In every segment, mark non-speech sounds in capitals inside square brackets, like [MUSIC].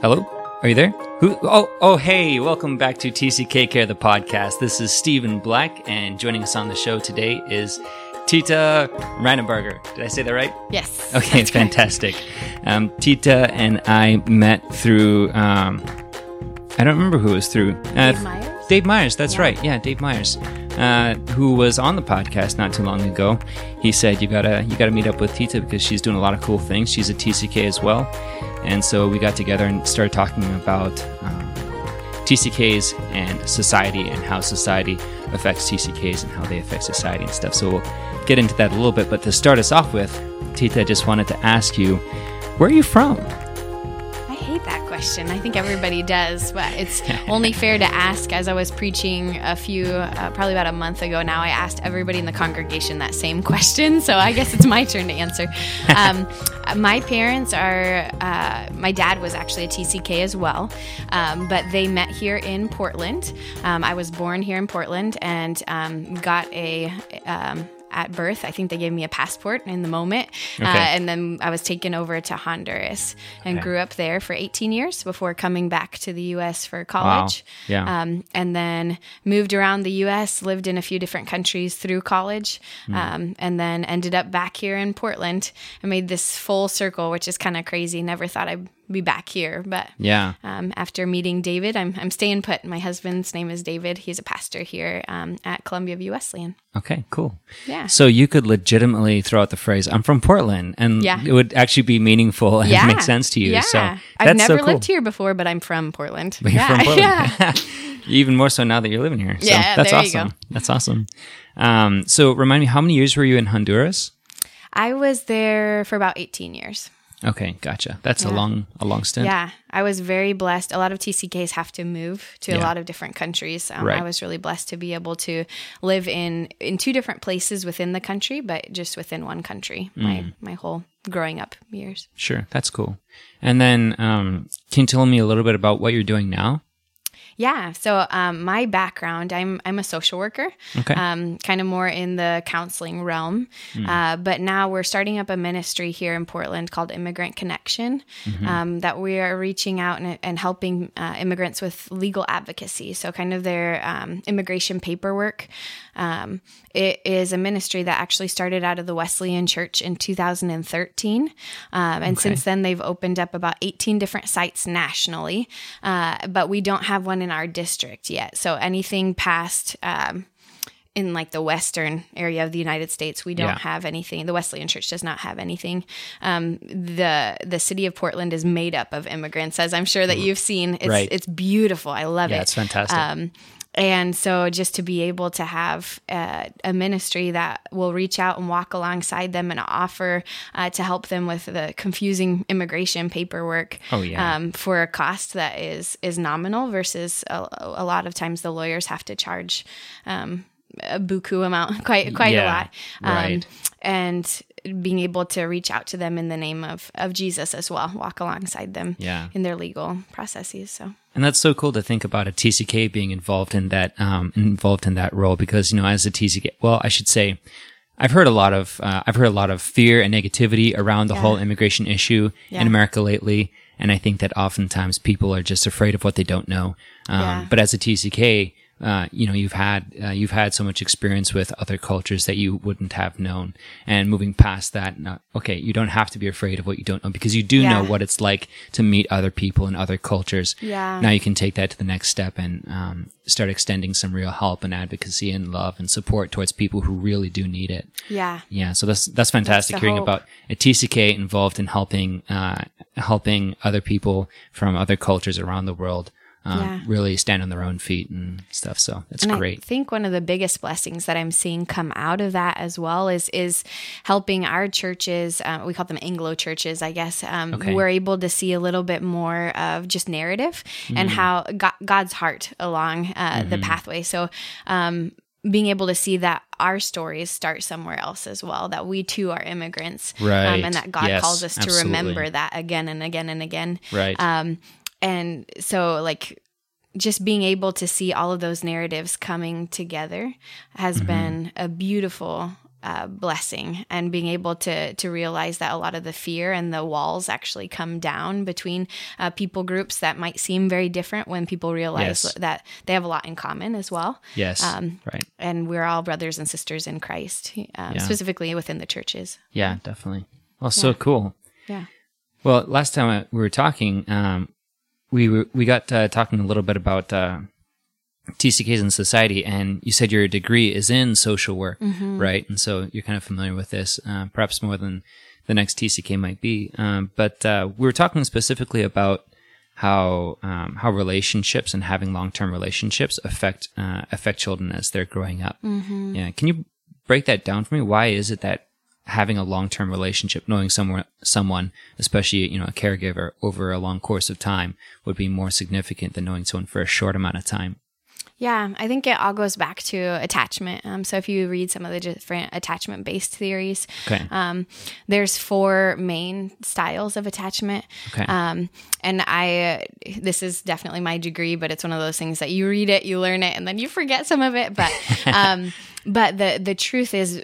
Hello? Are you there? Who? Oh, oh, hey! Welcome back to TCK Care, the podcast. This is Stephen Black, and joining us on the show today is Tita Reinenberger. Did I say that right? Yes. Okay, it's fantastic. Um, Tita and I met through. Um, I don't remember who it was through. Uh, Dave Myers? Dave Myers. That's Yeah. right. Yeah, Dave Myers, uh, who was on the podcast not too long ago. He said you gotta you gotta meet up with Tita because she's doing a lot of cool things. She's a TCK as well, and so we got together and started talking about um, TCKs and society and how society affects TCKs and how they affect society and stuff. So we'll get into that a little bit. But to start us off with, Tita, I just wanted to ask you, where are you from? I question. I think everybody does, but it's [LAUGHS] only fair to ask. As I was preaching a few, uh, probably about a month ago now, I asked everybody in the congregation that same [LAUGHS] question. So I guess it's my turn to answer. [LAUGHS] Um, my parents are, uh, my dad was actually a TCK as well, um, but they met here in Portland. Um, I was born here in Portland and um, got a. At birth, I think they gave me a passport in the moment, uh, and then I was taken over to Honduras and Okay. grew up there for 18 years before coming back to the U.S. for college. Yeah. Um, and then moved around the U.S., lived in a few different countries through college, Hmm. um, and then ended up back here in Portland. I made this full circle, which is kind of crazy. Never thought I'd be back here, but Yeah. um, after meeting David, I'm, I'm staying put. My husband's name is David. He's a pastor here um, at Columbia View Wesleyan. Okay, cool. Yeah. So you could legitimately throw out the phrase "I'm from Portland," and Yeah. it would actually be meaningful and yeah, make sense to you. Yeah, So I've that's never so cool. lived here before, but I'm from Portland. But you're yeah, from [LAUGHS] Portland. yeah. [LAUGHS] Even more so now that you're living here. So Yeah, that's there you awesome. go. That's awesome. Um, so remind me, how many years were you in Honduras? I was there for about 18 years. Okay, gotcha. That's a long, a long stint. Yeah, I was very blessed. A lot of TCKs have to move to a lot of different countries. Um, Right. I was really blessed to be able to live in in two different places within the country, but just within one country. Mm. My my whole growing up years. Sure, that's cool. And then, um, can you tell me a little bit about what you're doing now? Yeah. So um, my background, I'm I'm a social worker, Okay. um, kind of more in the counseling realm. Uh, but now we're starting up a ministry here in Portland called Immigrant Connection, um, that we are reaching out and, and helping uh, immigrants with legal advocacy. So kind of their um, immigration paperwork. Um, it is a ministry that actually started out of the Wesleyan Church in 2013, um, and since then they've opened up about 18 different sites nationally. Uh, but we don't have one in our district yet. So anything past. Um, in like the western area of the United States, we don't Yeah. have anything. The Wesleyan Church does not have anything. Um, the The city of Portland is made up of immigrants, as I'm sure that you've seen. It's Right. it's beautiful. I love Yeah, it. it's fantastic. Um, and so just to be able to have uh, a ministry that will reach out and walk alongside them and offer uh, to help them with the confusing immigration paperwork Oh, yeah. um, for a cost that is is nominal versus a, a lot of times the lawyers have to charge um, a buku amount [LAUGHS] quite quite Yeah, a lot Um, right. and being able to reach out to them in the name of of Jesus as well walk alongside them Yeah. in their legal processes so And that's so cool to think about a TCK being involved in that um, involved in that role because you know as a TCK, well, I should say, I've heard a lot of uh, I've heard a lot of fear and negativity around the Yeah. whole immigration issue Yeah. in America lately, and I think that oftentimes people are just afraid of what they don't know. Um. But as a TCK, uh, you know you've had uh, you've had so much experience with other cultures that you wouldn't have known, and moving past that, not, okay, you don't have to be afraid of what you don't know because you do know what it's like to meet other people in other cultures Yeah. now you can take that to the next step and um, start extending some real help and advocacy and love and support towards people who really do need it. yeah Yeah, so that's that's fantastic the hearing hope. about a TCK involved in helping uh, helping other people from other cultures around the world um, Yeah. really stand on their own feet and stuff. So that's And great. I think one of the biggest blessings that I'm seeing come out of that as well is is helping our churches. Uh, we call them Anglo churches, I guess. Um, Okay. We're able to see a little bit more of just narrative and how God, God's heart along uh, the pathway. So. Um, being able to see that our stories start somewhere else as well, that we too are immigrants, Right. um, and that God Yes, calls us to absolutely. remember that again and again and again. right. Um, and so like just being able to see all of those narratives coming together has been a beautiful uh, blessing and being able to to realize that a lot of the fear and the walls actually come down between uh, people groups that might seem very different when people realize Yes. that they have a lot in common as well. Yes. Um, right. And we're all brothers and sisters in Christ, um, Yeah. specifically within the churches. Yeah, definitely. Well, so cool. Yeah. Well, last time uh, we were talking, um, we were, we got uh, talking a little bit about uh, TCKs in society, and you said your degree is in social work, right? And so you're kind of familiar with this, uh, perhaps more than the next TCK might be. Um, but uh, we were talking specifically about how um, how relationships and having long term relationships affect uh, affect children as they're growing up. Yeah, can you break that down for me? Why is it that having a long term relationship, knowing someone, someone, especially you know a caregiver, over a long course of time, would be more significant than knowing someone for a short amount of time? Yeah, I think it all goes back to attachment. Um, so if you read some of the different attachment based theories, Okay. um, there's four main styles of attachment. Okay. Um, and I, this is definitely my degree, but it's one of those things that you read it, you learn it, and then you forget some of it. But, [LAUGHS] um, but the the truth is,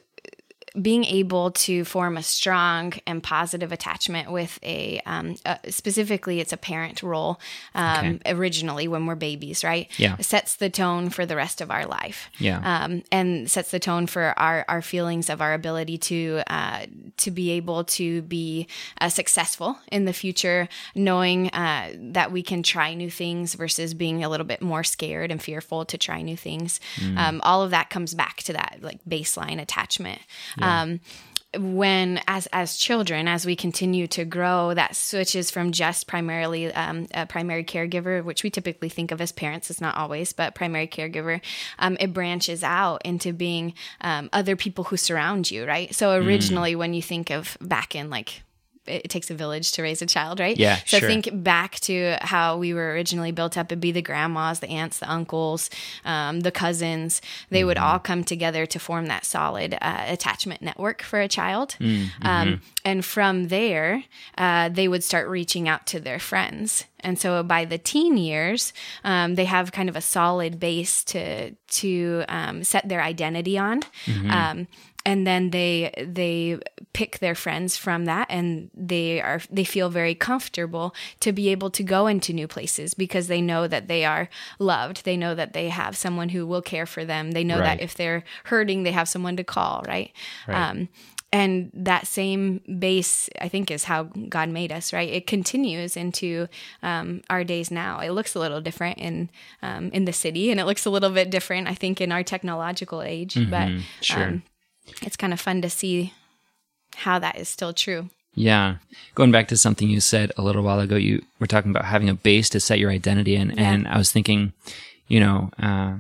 being able to form a strong and positive attachment with a, um, uh, specifically, it's a parent role. Um, Originally, when we're babies, right? Yeah. sets the tone for the rest of our life Yeah. um, and sets the tone for our, our feelings of our ability to uh, to be able to be uh, successful in the future, knowing uh, that we can try new things versus being a little bit more scared and fearful to try new things. Um, all of that comes back to that like baseline attachment. Um, when as as children as we continue to grow that switches from just primarily um, a primary caregiver which we typically think of as parents it's not always but primary caregiver um, it branches out into being um, other people who surround you right? So originally when you think of back in like it takes a village to raise a child, right? Yeah, So sure. think back to how we were originally built up. It'd be the grandmas, the aunts, the uncles, um, the cousins. They would Mm-hmm. all come together to form that solid uh, attachment network for a child. Mm-hmm. Um, and from there, uh, they would start reaching out to their friends. And so by the teen years, um, they have kind of a solid base to to um, set their identity on. Mm-hmm. Um, and then they they pick their friends from that and they are they feel very comfortable to be able to go into new places because they know that they are loved they know that they have someone who will care for them they know Right. that if they're hurting they have someone to call right, Right. Um, and that same base i think is how god made us right it continues into um, our days now it looks a little different in um, in the city and it looks a little bit different i think in our technological age but Mm-hmm. sure. It's kind of fun to see how that is still true. Yeah. Going back to something you said a little while ago, you were talking about having a base to set your identity in. And I was thinking, you know, uh,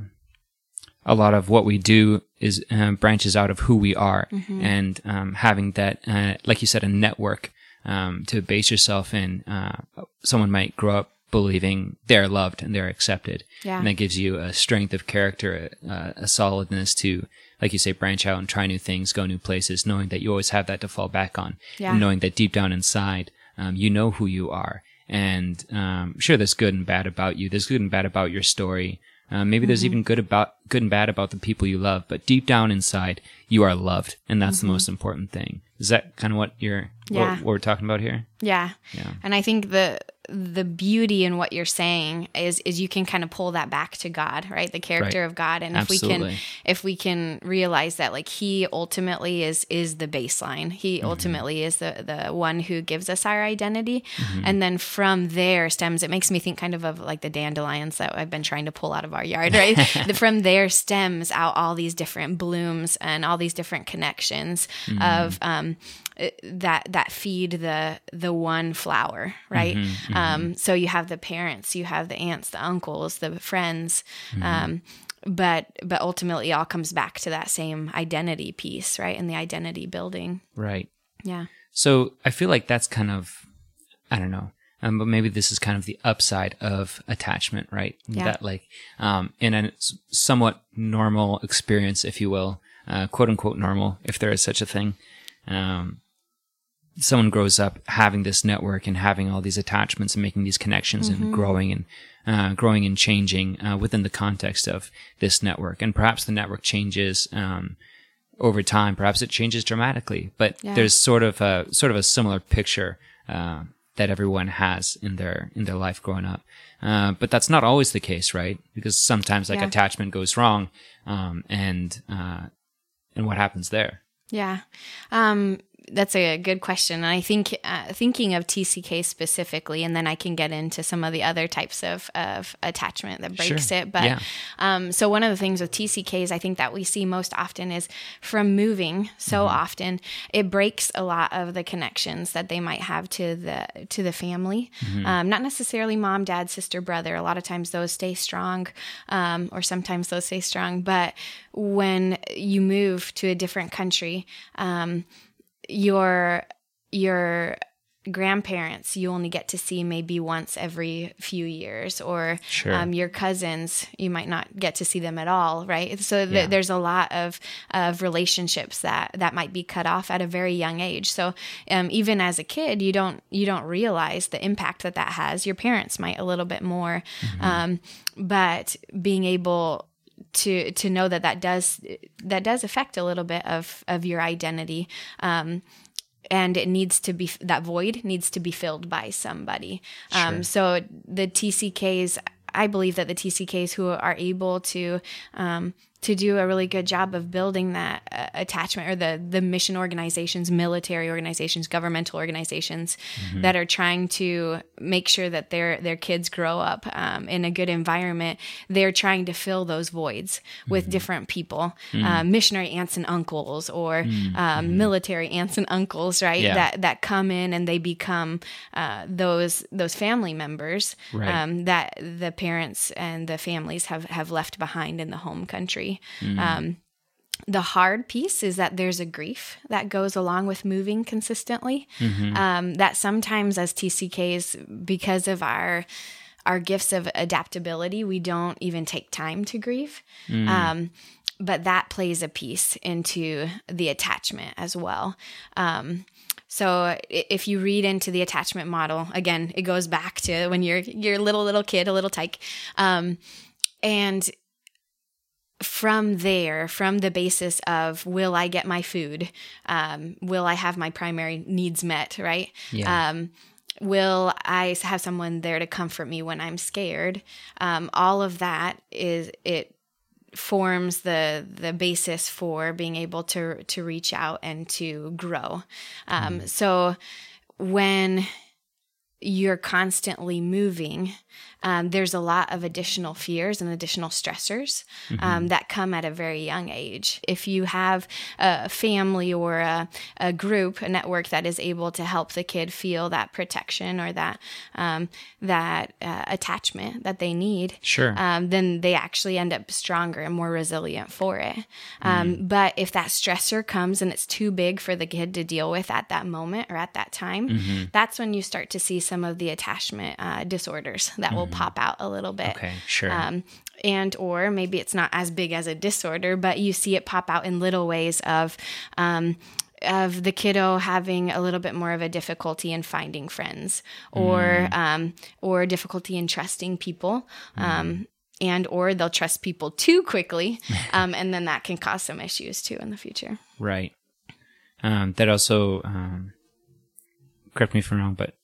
a lot of what we do is uh, branches out of who we are and um, having that, uh, like you said, a network um, to base yourself in. Uh, someone might grow up believing they're loved and they're accepted. Yeah. And that gives you a strength of character, a, a solidness to, like you say, branch out and try new things, go new places, knowing that you always have that to fall back on. Yeah. And knowing that deep down inside, um, you know who you are. And um, sure, there's good and bad about you. There's good and bad about your story. Um, maybe Mm-hmm. there's even good about good and bad about the people you love. But deep down inside, you are loved, and that's the most important thing. Is that kind of what you're Mm-hmm. Yeah. what, what we're talking about here? Yeah. Yeah. And I think the the beauty in what you're saying is is you can kind of pull that back to God, right? The character Right. of God. And if we can if we can realize that like he ultimately is is the baseline. He Mm-hmm. ultimately is the the one who gives us our identity. Mm-hmm. And then from there stems it makes me think kind of of like the dandelions that I've been trying to pull out of our yard, right? [LAUGHS] from there stems out all these different blooms and all these different connections Mm-hmm. of um uh, that that feed the the one flower right Mm-hmm, um so you have the parents you have the aunts the uncles the friends Mm-hmm. um but but ultimately it all comes back to that same identity piece right and the identity building Right. yeah So I feel like that's kind of, I don't know, um, but maybe this is kind of the upside of attachment, right? Yeah. That like, um, in a somewhat normal experience, if you will, uh, quote unquote normal, if there is such a thing, um, someone grows up having this network and having all these attachments and making these connections and growing and uh, growing and changing uh, within the context of this network. And perhaps the network changes um, over time, perhaps it changes dramatically. But Yeah. there's sort of a sort of a similar picture uh, that everyone has in their in their life growing up. Uh, but that's not always the case, right? Because sometimes like Yeah. attachment goes wrong, um, and uh, and what happens there? Yeah. Um, that's a good question. And I think uh, thinking of TCK specifically, and then I can get into some of the other types of, of attachment that breaks Sure. it. But Yeah. um, so one of the things with TCKs I think that we see most often is from moving so Mm-hmm. often, it breaks a lot of the connections that they might have to the to the family. Mm-hmm. Um, not necessarily mom, dad, sister, brother. A lot of times those stay strong, um, or sometimes those stay strong. But when you move to a different country, um, your your grandparents you only get to see maybe once every few years or Sure. um, your cousins you might not get to see them at all right so th- Yeah. there's a lot of of relationships that that might be cut off at a very young age so um, even as a kid you don't you don't realize the impact that that has your parents might a little bit more um, but being able to to know that that does that does affect a little bit of of your identity. Um and it needs to be that void needs to be filled by somebody. Um so the tck's i believe that the tck's who are able to um to do a really good job of building that uh, attachment or the the mission organizations military organizations governmental organizations that are trying to make sure that their their kids grow up um, in a good environment they're trying to fill those voids with different people uh, missionary aunts and uncles or um, military aunts and uncles right Yeah. that that come in and they become uh, those those family members Right. um, that the parents and the families have have left behind in the home country um, the hard piece is that there's a grief that goes along with moving consistently. Um, that sometimes, as TCKs, because of our our gifts of adaptability, we don't even take time to grieve. Um, but that plays a piece into the attachment as well. Um, so if you read into the attachment model, again, it goes back to when you're you're a little little kid, a little tyke, um, and from there, from the basis of will I get my food? Um, will I have my primary needs met? Right? Yeah. Um, will I have someone there to comfort me when I'm scared? Um, all of that is it forms the the basis for being able to to reach out and to grow. Um, So when you're constantly moving, um, there's a lot of additional fears and additional stressors um, that come at a very young age. If you have a family or a, a group, a network that is able to help the kid feel that protection or that um, that uh, attachment that they need, Sure. um, then they actually end up stronger and more resilient for it. Um, But if that stressor comes and it's too big for the kid to deal with at that moment or at that time, that's when you start to see some of the attachment uh, disorders that will pop out a little bit. okay. Sure. Um, and or maybe it's not as big as a disorder, but you see it pop out in little ways of. Um, of the kiddo having a little bit more of a difficulty in finding friends, or um, or difficulty in trusting people, um, and or they'll trust people too quickly, [LAUGHS] um, and then that can cause some issues too in the future. Right. Um, that also, um, correct me if I'm wrong, but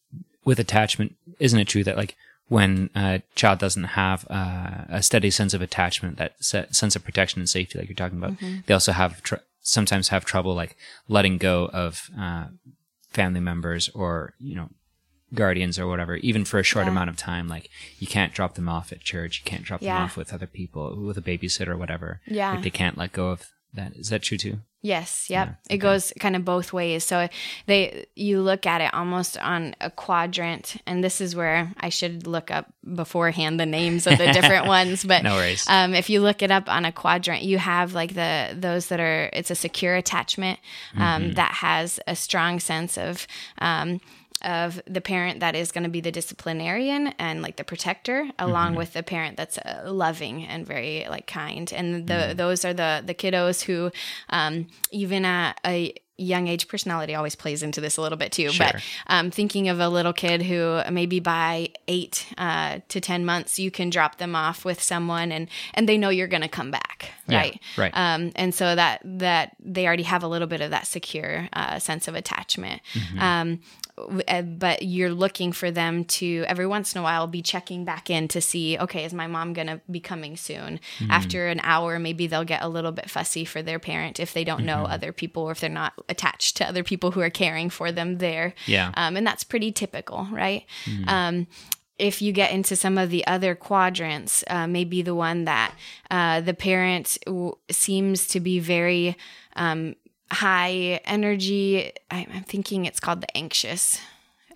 with attachment, isn't it true that like when a child doesn't have uh, a steady sense of attachment, that se- sense of protection and safety, like you're talking about, they also have tr- sometimes have trouble like letting go of uh, family members or you know guardians or whatever, even for a short Yeah. amount of time. Like you can't drop them off at church, you can't drop them off with other people, with a babysitter or whatever. Yeah. like they can't let go of that. Is that true too? Yes, yep. Yeah, It goes kind of both ways. So they you look at it almost on a quadrant and this is where I should look up beforehand the names of the different [LAUGHS] ones, but No worries. um, if you look it up on a quadrant, you have like the those that are it's a secure attachment um, that has a strong sense of um, of the parent that is going to be the disciplinarian and like the protector along with the parent that's uh, loving and very like kind and the those are the the kiddos who um, even at a young age personality always plays into this a little bit too Sure. but um, thinking of a little kid who maybe by eight uh, to ten months you can drop them off with someone and and they know you're going to come back Yeah, right right. um, and so that that they already have a little bit of that secure uh, sense of attachment Mm-hmm. um, but you're looking for them to every once in a while be checking back in to see okay is my mom going to be coming soon Mm-hmm. after an hour maybe they'll get a little bit fussy for their parent if they don't know Mm-hmm. other people or if they're not attached to other people who are caring for them there Yeah. um, and that's pretty typical right um, if you get into some of the other quadrants, uh, maybe the one that uh, the parent w- seems to be very um, high energy. I'm thinking it's called the anxious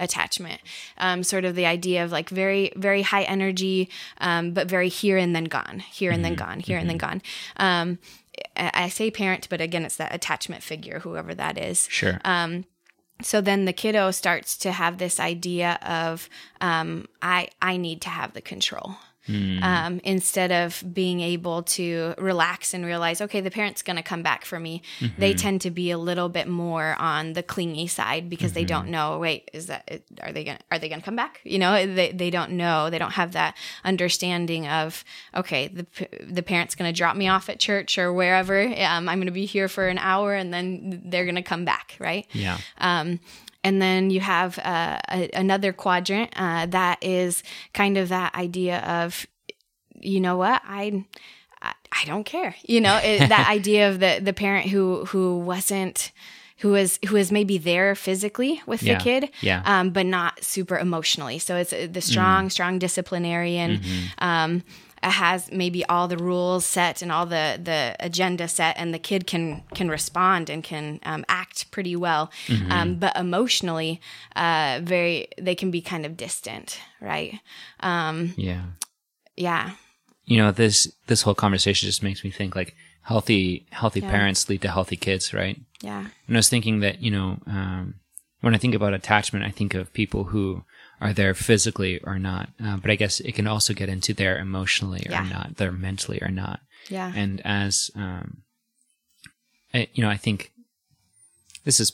attachment um, sort of the idea of like very very high energy um, but very here and then gone here and then gone here and then gone um, I I say parent, but again, it's that attachment figure, whoever that is Sure. so then the kiddo starts to have this idea of um, I I need to have the control. Um, instead of being able to relax and realize, okay, the parent's going to come back for me, they tend to be a little bit more on the clingy side because they don't know. Wait, is that are they going are they going to come back? You know, they they don't know. They don't have that understanding of okay, the the parent's going to drop me off at church or wherever. Um, I'm going to be here for an hour and then they're going to come back, right? yeah. Um, and then you have uh, a, another quadrant uh, that is kind of that idea of, you know what, I, I, don't care. You know, it, [LAUGHS] that idea of the the parent who who wasn't. Who was who is maybe there physically with Yeah, the kid, yeah. um, but not super emotionally. So it's uh, the strong, strong disciplinarian. Um, uh, has maybe all the rules set and all the the agenda set, and the kid can can respond and can um, act pretty well. Um, but emotionally, uh, very they can be kind of distant, right? Um, Yeah. yeah, you know this this whole conversation just makes me think like healthy healthy Yeah. parents lead to healthy kids right yeah, and i was thinking that you know um, when i think about attachment i think of people who are there physically or not. Uh, but i guess it can also get into there emotionally or Yeah. not there mentally or not. Yeah, and as um, I, you know i think this is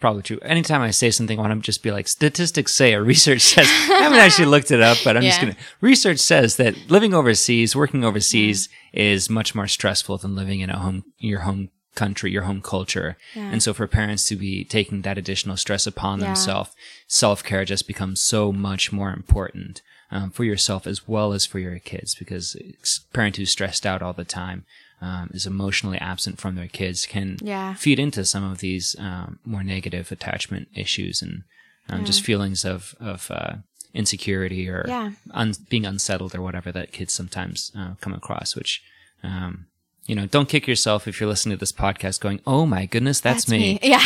probably true. Anytime i say something i want to just be like statistics say or research [LAUGHS] says i haven't actually looked it up but i'm just gonna research says that living overseas working overseas is much more stressful than living in a home your home country your home culture Yeah. and so for parents to be taking that additional stress upon Yeah. themselves self-care just becomes so much more important um, for yourself as well as for your kids because a parent who's stressed out all the time um, is emotionally absent from their kids can Yeah. feed into some of these um, more negative attachment issues and um, just feelings of of uh, insecurity or un- being unsettled or whatever that kids sometimes uh, come across. Which um, you know, don't kick yourself if you're listening to this podcast going, "Oh my goodness, that's, me." Yeah.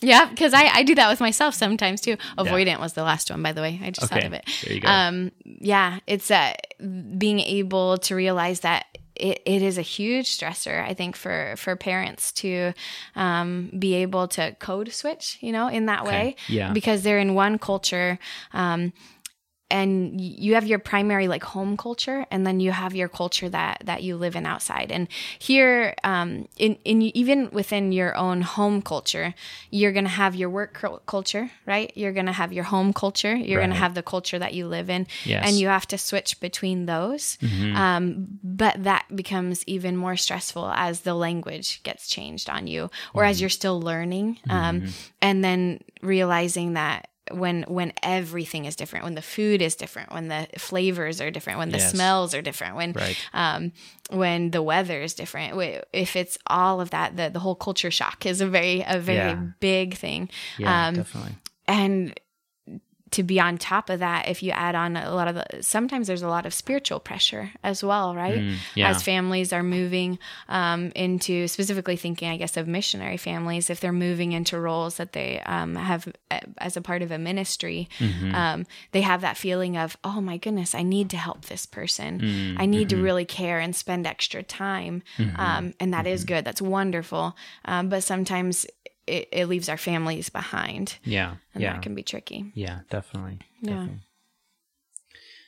yeah, [LAUGHS] because I, I do that with myself sometimes too. Avoidant was the last one, by the way. I just Okay, thought of it. there you go. Um, yeah, it's uh, being able to realize that it, it is a huge stressor, I think, for, for parents to um, be able to code switch, you know, in that way. yeah. Because they're in one culture. Um, and you have your primary like home culture and then you have your culture that that you live in outside. And here um in in even within your own home culture you're going to have your work culture right? You're going to have your home culture. You're gonna have the culture that you live in. Yes. Mm-hmm. and you have to switch between those. Um but that becomes even more stressful as the language gets changed on you or Mm-hmm. as you're still learning. Um and then realizing that when when everything is different when the food is different when the flavors are different when the Yes. smells are different when Right. um when the weather is different if it's all of that the, the whole culture shock is a very a very Yeah. big thing Yeah, um definitely. and to be on top of that if you add on a lot of the sometimes there's a lot of spiritual pressure as well right Mm, yeah. as families are moving um, into specifically thinking i guess of missionary families if they're moving into roles that they um, have as a part of a ministry Mm-hmm. um, they have that feeling of oh my goodness i need to help this person Mm, i need mm-hmm. to really care and spend extra time um, and that is good that's wonderful um, but sometimes it, it leaves our families behind Yeah. and yeah. that can be tricky Yeah, definitely. Yeah. definitely.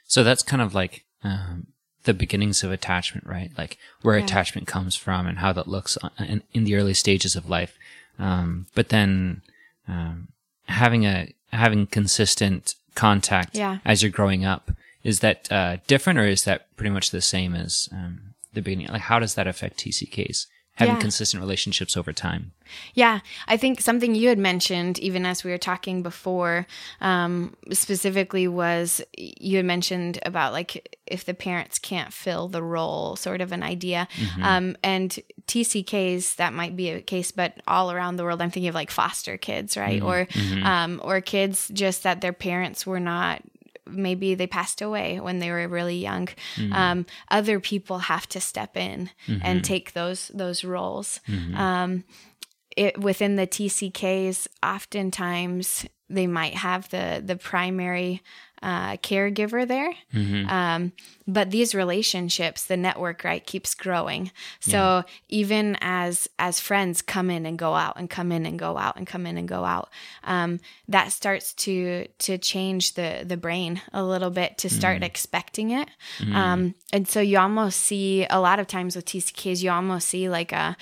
So that's kind of like um, the beginnings of attachment, right? Like where Yeah. attachment comes from and how that looks in, in the early stages of life. Um, but then um, having a having consistent contact Yeah. as you're growing up is that uh, different, or is that pretty much the same as um, the beginning? Like, how does that affect TCKs? Having Yeah. consistent relationships over time. Yeah, I think something you had mentioned, even as we were talking before, um, specifically was you had mentioned about like if the parents can't fill the role, sort of an idea. Um, and TCKs, that might be a case, but all around the world, I'm thinking of like foster kids, right? Or, um, or kids just that their parents were not maybe they passed away when they were really young. Um, other people have to step in and take those those roles. Um, it, within the TCKs, oftentimes they might have the the primary uh, caregiver there, um, but these relationships, the network, right, keeps growing. So even as as friends come in and go out and come in and go out and come in and go out, um, that starts to to change the the brain a little bit to start expecting it. Um, and so you almost see a lot of times with TCKs, you almost see like a,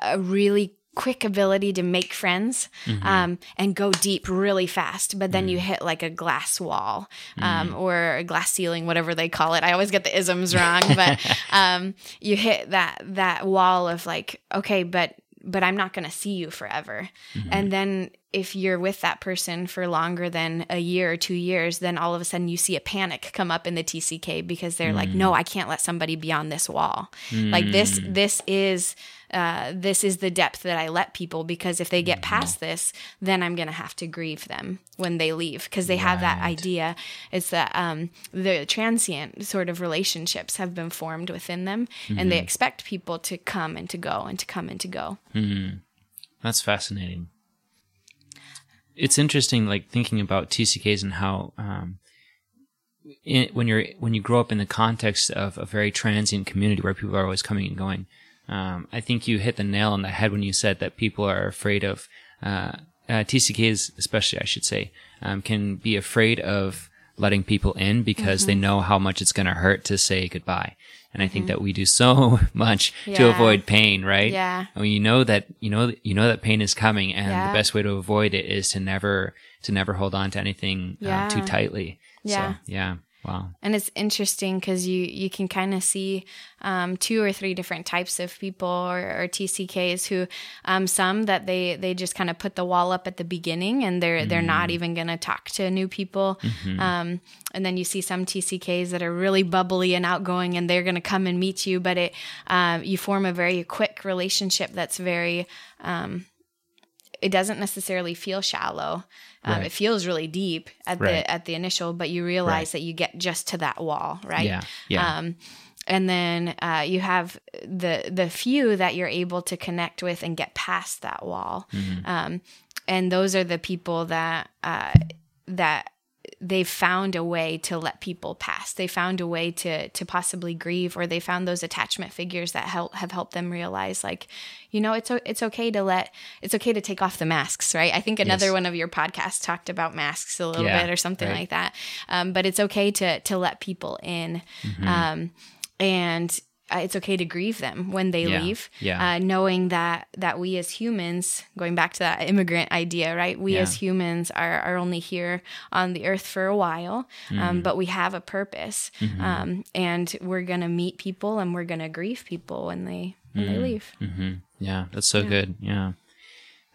a really quick ability to make friends um, and go deep really fast but then you hit like a glass wall um, or a glass ceiling whatever they call it. I always get the isms wrong but [LAUGHS] um, you hit that that wall of like okay but but i'm not going to see you forever. And then if you're with that person for longer than a year or two years then all of a sudden you see a panic come up in the tck because they're like mm. no i can't let somebody beyond this wall. Like this mm. this is uh, this is the depth that I let people because if they get mm. past this, then I'm going to have to grieve them when they leave because they have that idea. It's that um, the transient sort of relationships have been formed within them and they mm-hmm. expect people to come and to go and to come and to go. Mm-hmm. That's fascinating. It's interesting, like thinking about TCKs and how um, in, when you're when you grow up in the context of a very transient community where people are always coming and going. Um, I think you hit the nail on the head when you said that people are afraid of uh, uh, TCKs, especially I should say, um, can be afraid of letting people in because they know how much it's going to hurt to say goodbye. And I think that we do so [LAUGHS] much to avoid pain, right? Yeah. I mean, you know that you know you know that pain is coming, and Yeah. the best way to avoid it is to never to never hold on to anything uh, too tightly. Yeah. So, yeah. Wow. And it's interesting because you you can kind of see um, two or three different types of people or, or TCKs who um, some that they they just kind of put the wall up at the beginning and they're they're not even going to talk to new people. Um, and then you see some TCKs that are really bubbly and outgoing and they're going to come and meet you, but it um, you form a very quick relationship that's very um, it doesn't necessarily feel shallow. Um, Right. It feels really deep at Right. the at the initial, but you realize Right. that you get just to that wall, right? Yeah. Yeah. Um, and then uh, you have the the few that you're able to connect with and get past that wall, Mm-hmm. um, and those are the people that uh, that they've found a way to let people pass. They found a way to to possibly grieve, or they found those attachment figures that help have helped them realize, like, you know, it's it's okay to let it's okay to take off the masks, right? I think another Yes. one of your podcasts talked about masks a little Yeah, bit or something right. like that. Um, but it's okay to to let people in, Mm-hmm. um, and uh, it's okay to grieve them when they Yeah, leave. yeah. Uh, knowing that that we as humans, going back to that immigrant idea, right? We Yeah. as humans are are only here on the earth for a while, Mm-hmm. um, but we have a purpose, um, and we're gonna meet people and we're gonna grieve people when they when Mm-hmm. they leave. Yeah, that's so good. Yeah,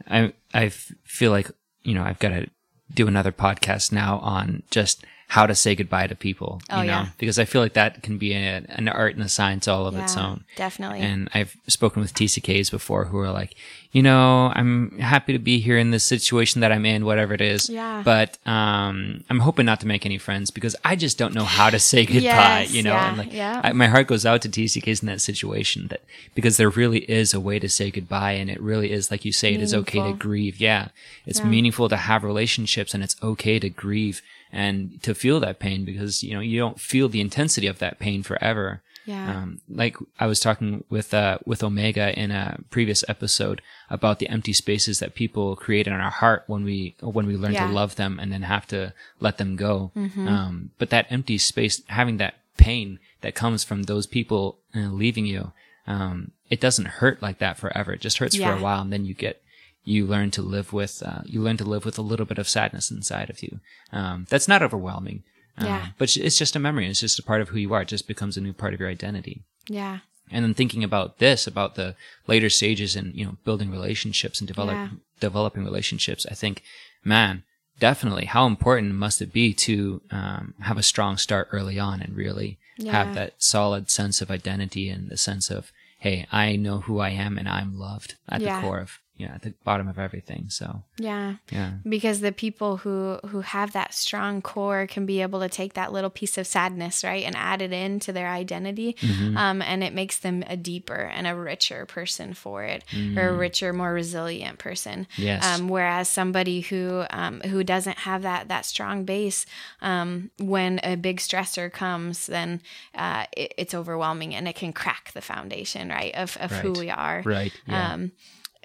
i i feel like you know I've got to do another podcast now on just how to say goodbye to people. You Oh, know, yeah. because I feel like that can be a, an art and a science all of its own. definitely. And I've spoken with TCKs before who are like, you know, I'm happy to be here in this situation that I'm in, whatever it is. Yeah. But um, I'm hoping not to make any friends because I just don't know how to say goodbye. Yes, you know, yeah, and like yeah. I, my heart goes out to TCKs in that situation that because there really is a way to say goodbye, and it really is like you say, it is okay to grieve. Yeah, it's meaningful to have relationships, and it's okay to grieve and to feel that pain because you know you don't feel the intensity of that pain forever. Yeah. Um, like I was talking with uh, with Omega in a previous episode about the empty spaces that people create in our heart when we when we learn Yeah. to love them and then have to let them go. Um, but that empty space, having that pain that comes from those people uh, leaving you, um, it doesn't hurt like that forever. It just hurts for a while, and then you get you learn to live with uh, you learn to live with a little bit of sadness inside of you. Um, that's not overwhelming, uh, Yeah. but it's just a memory. It's just a part of who you are. It just becomes a new part of your identity. Yeah. And then thinking about this, about the later stages and you know building relationships and develop, Yeah. developing relationships, I think, man, definitely, how important must it be to um, have a strong start early on and really Yeah. have that solid sense of identity and the sense of, hey, I know who I am and I'm loved at Yeah. the core of, yeah, at the bottom of everything. So, Yeah. yeah, because the people who who have that strong core can be able to take that little piece of sadness right and add it into their identity Mm-hmm. um, and it makes them a deeper and a richer person for it or a richer more resilient person Mm. Yes. um, whereas somebody who um, who doesn't have that that strong base um, when a big stressor comes then uh, it, it's overwhelming and it can crack the foundation right of, of who we are right. Yeah.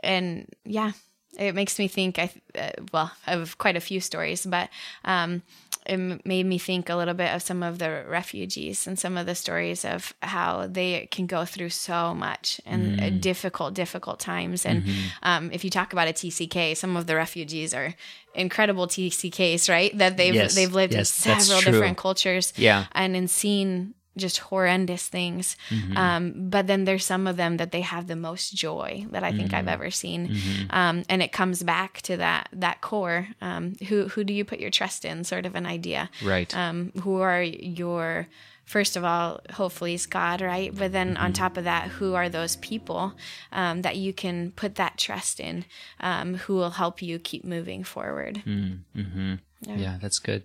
And yeah, it makes me think. I uh, well, I have quite a few stories, but um, it made me think a little bit of some of the refugees and some of the stories of how they can go through so much and uh, difficult, difficult times. And um, if you talk about a TCK, some of the refugees are incredible TCKs, right? That they've Yes, they've lived yes, in several different cultures, Yeah. and in seen just horrendous things. Mm-hmm. Um, but then there's some of them that they have the most joy that I think Mm-hmm. I've ever seen. Um, and it comes back to that that core. Um, who who do you put your trust in? Sort of an idea. Right. Um, who are your First of all, hopefully it's God, right? But then Mm-hmm. on top of that, who are those people um, that you can put that trust in, um, who will help you keep moving forward? Mm-hmm. Yeah. that's good.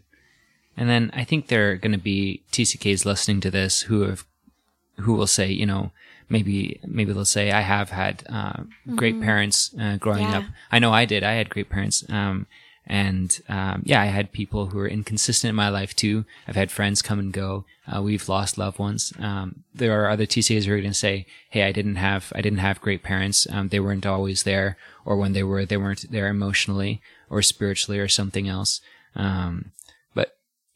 And then I think there are going to be TCKs listening to this who have, who will say, you know, maybe maybe they'll say, I have had uh, great parents uh, growing Yeah. up. I know I did. I had great parents. Um, and um, yeah, I had people who were inconsistent in my life too. I've had friends come and go. Uh, we've lost loved ones. Um, there are other TCKs who are going to say, "Hey, I didn't have I didn't have great parents. Um, they weren't always there, or when they were, they weren't there emotionally or spiritually or something else." Um,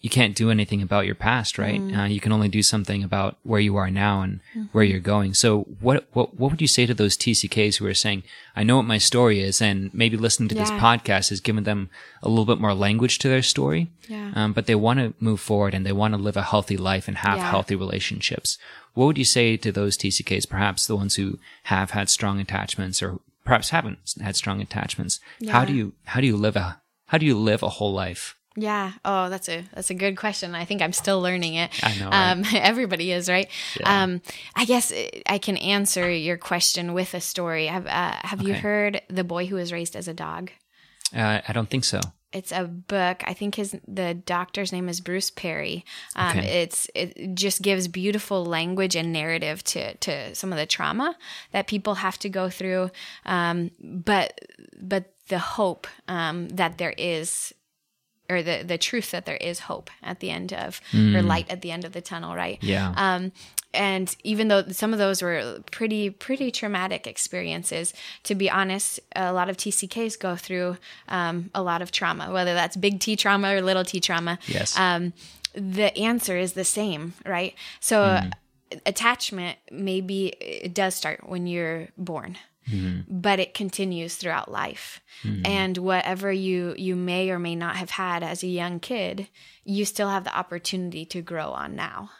you can't do anything about your past, right? Uh, you can only do something about where you are now and where you're going. So, what what what would you say to those TCKs who are saying, "I know what my story is," and maybe listening to this podcast has given them a little bit more language to their story, Yeah. um, but they want to move forward and they want to live a healthy life and have Yeah. healthy relationships. What would you say to those TCKs, perhaps the ones who have had strong attachments or perhaps haven't had strong attachments? How do you how do you live a how do you live a whole life? Yeah. Oh, that's a that's a good question. I think I'm still learning it. I know, right? Um, [LAUGHS] everybody is, right? Yeah. Um, I guess I can answer your question with a story. Have uh, Have you heard the boy who was raised as a dog? Uh, I don't think so. It's a book. I think his the doctor's name is Bruce Perry. Um, Okay. It's it just gives beautiful language and narrative to to some of the trauma that people have to go through, um, but but the hope um, that there is or the the truth that there is hope at the end of or light at the end of the tunnel right? Yeah. um and even though some of those were pretty pretty traumatic experiences to be honest a lot of tck's go through um, a lot of trauma whether that's big t trauma or little t trauma. Yes. um, the answer is the same right? So attachment maybe it does start when you're born but it continues throughout life. And whatever you you may or may not have had as a young kid you still have the opportunity to grow on now.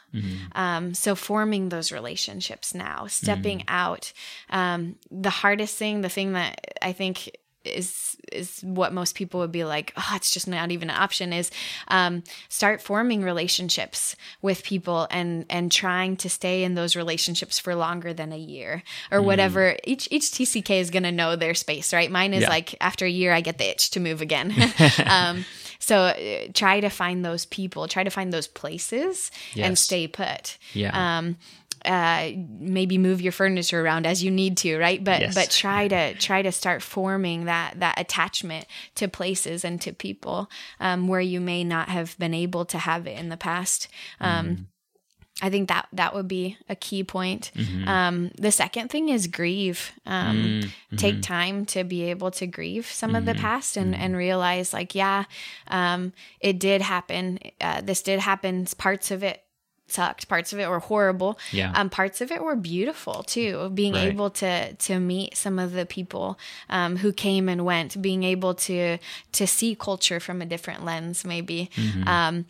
Um, so forming those relationships now stepping out um, the hardest thing the thing that i think is is what most people would be like oh it's just not even an option is um, start forming relationships with people and and trying to stay in those relationships for longer than a year or whatever. Each each tck is going to know their space right? Mine is Yeah. like after a year i get the itch to move again. [LAUGHS] [LAUGHS] Um, so uh, try to find those people try to find those places and stay put. Yeah. um, uh, maybe move your furniture around as you need to, right? But Yes. but try to try to start forming that that attachment to places and to people um, where you may not have been able to have it in the past. Um, I think that that would be a key point. Um, the second thing is grieve. Um, Take time to be able to grieve some of the past and, and realize, like, yeah, um, it did happen. Uh, this did happen. Parts of it sucked parts of it were horrible Yeah. um, parts of it were beautiful too being Right. able to to meet some of the people um, who came and went being able to to see culture from a different lens maybe Mm-hmm. um,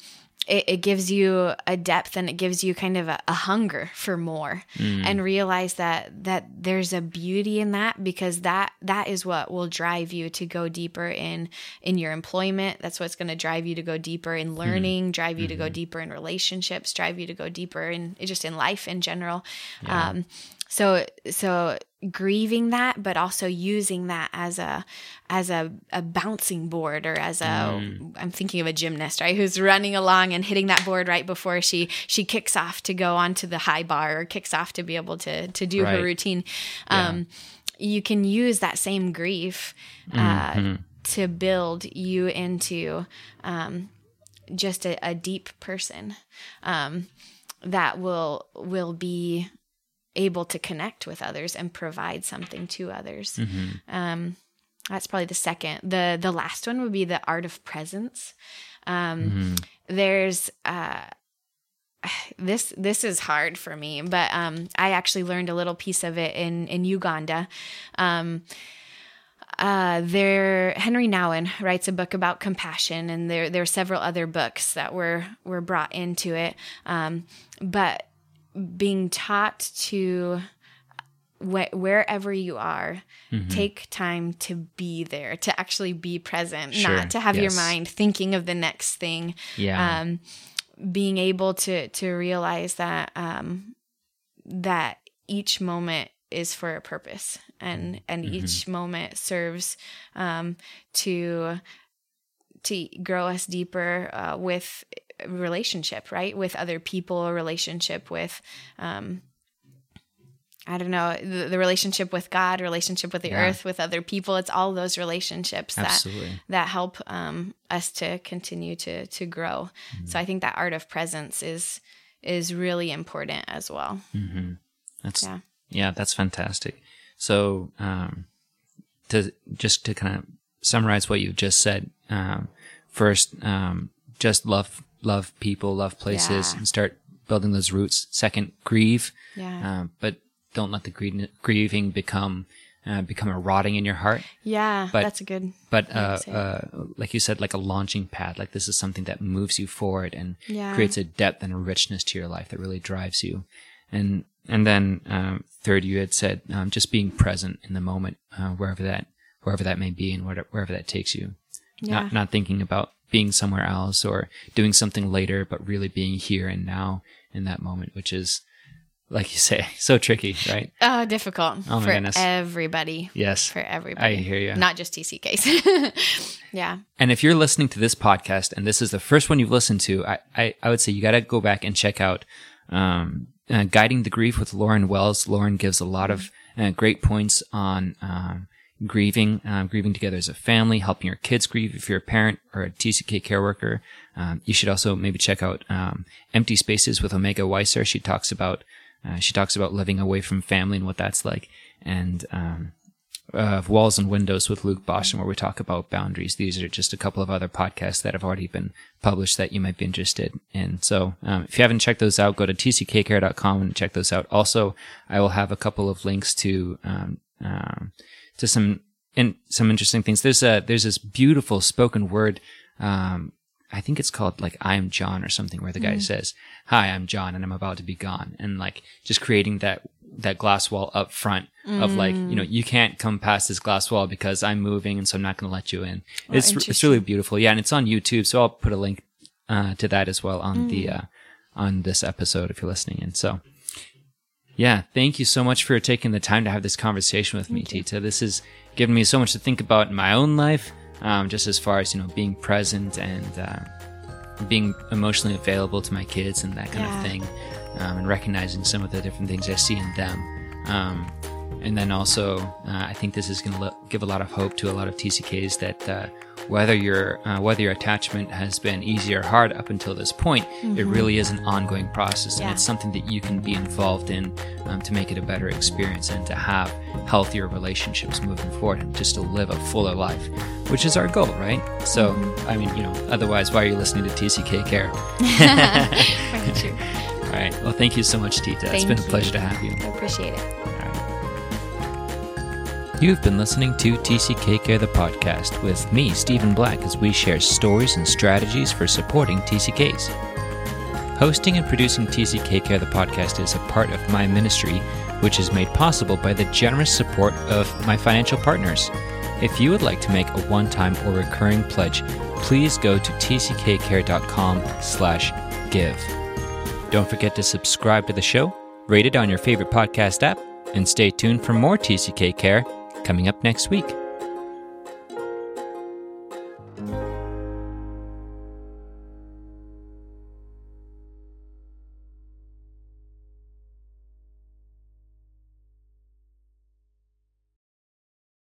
it, it gives you a depth and it gives you kind of a, a hunger for more Mm. and realize that that there's a beauty in that because that that is what will drive you to go deeper in in your employment. That's what's going to drive you to go deeper in learning drive you to go deeper in relationships drive you to go deeper in just in life in general. Um so so grieving that but also using that as a as a, a bouncing board or as a am thinking of a gymnast right who's running along and hitting that board right before she she kicks off to go onto the high bar or kicks off to be able to to do her routine. Um you can use that same grief uh, to build you into um, just a, a deep person um, that will will be able to connect with others and provide something to others. Um, that's probably the second. the The last one would be the art of presence. Um, There's uh, [SIGHS] this this is hard for me, but um, I actually learned a little piece of it in in Uganda. Um, uh, there Henry Nouwen writes a book about compassion, and there there are several other books that were were brought into it. Um, but being taught to wh- wherever you are, take time to be there, to actually be present, Sure, not to have your mind thinking of the next thing. Yeah. um, being able to to realize that um, that each moment is for a purpose and and each moment serves um, to to grow us deeper uh, with relationship right with other people a relationship with um, I don't know the, the relationship with God, relationship with the Yeah. earth, with other people. It's all those relationships that Absolutely. that help um, us to continue to to grow. Mm-hmm. So I think that art of presence is is really important as well. That's Yeah. yeah. that's fantastic. So, um, to just to kind of summarize what you've just said, um, first, um, just love love people, love places, Yeah. and start building those roots. Second, grieve, Yeah. um, but don't let the grie- grieving become uh, become a rotting in your heart. Yeah, But- that's a good. But uh, uh, like you said, like a launching pad. Like this is something that moves you forward and Yeah. creates a depth and a richness to your life that really drives you. And and then um, third, you had said um, just being present in the moment, uh, wherever that wherever that may be, and whatever, wherever that takes you. Yeah. Not not thinking about being somewhere else or doing something later, but really being here and now in that moment, which is, like you say, [LAUGHS] so tricky, right? Uh, difficult Oh for goodness. everybody. Yes. For everybody. I hear you. Not just TCKs. [LAUGHS] yeah. And if you're listening to this podcast and this is the first one you've listened to, I, I, I would say you got to go back and check out um, uh, Guiding the Grief with Lauren Wells. Lauren gives a lot of uh, great points on um, grieving, um, grieving together as a family, helping your kids grieve if you're a parent or a TCK care worker. Um, you should also maybe check out um, Empty Spaces with Omega Weiser. She talks about uh, she talks about living away from family and what that's like, and um, uh, Walls and Windows with Luke Boston, where we talk about boundaries. These are just a couple of other podcasts that have already been published that you might be interested in. So um, if you haven't checked those out, go to tckcare.com and check those out. Also, I will have a couple of links to um, um, to some in some interesting things. There's a there's this beautiful spoken word. Um, I think it's called like I am John or something, where the guy says, "Hi, I'm John, and I'm about to be gone," and like just creating that that glass wall up front of like you know you can't come past this glass wall because I'm moving, and so I'm not going to let you in. it's it's really beautiful, yeah, and it's on YouTube, so I'll put a link uh, to that as well on the uh, on this episode if you're listening. And so, yeah, thank you so much for taking the time to have this conversation with me, Tita. This has given me so much to think about in my own life, um, just as far as you know, being present and uh, being emotionally available to my kids and that kind Yeah. of thing, um, and recognizing some of the different things I see in them. Um, and then also, uh, I think this is going to lo- give a lot of hope to a lot of TCKs that uh, whether your uh, whether your attachment has been easy or hard up until this point, it really is an ongoing process, and Yeah. it's something that you can be involved in um, to make it a better experience and to have healthier relationships moving forward, and just to live a fuller life, which is our goal, right? So, I mean, you know, otherwise, why are you listening to TCK Care? [LAUGHS] Very [LAUGHS] true. All thank you so much, Tita. It's been a you. pleasure to have you. I appreciate it. You've been listening to TCK Care the podcast with me, Stephen Black, as we share stories and strategies for supporting TCKs. Hosting and producing TCK Care the podcast is a part of my ministry, which is made possible by the generous support of my financial partners. If you would like to make a one-time or recurring pledge, please go to tckcare.com/give. Don't forget to subscribe to the show, rate it on your favorite podcast app, and stay tuned for more TCK Care coming up next week.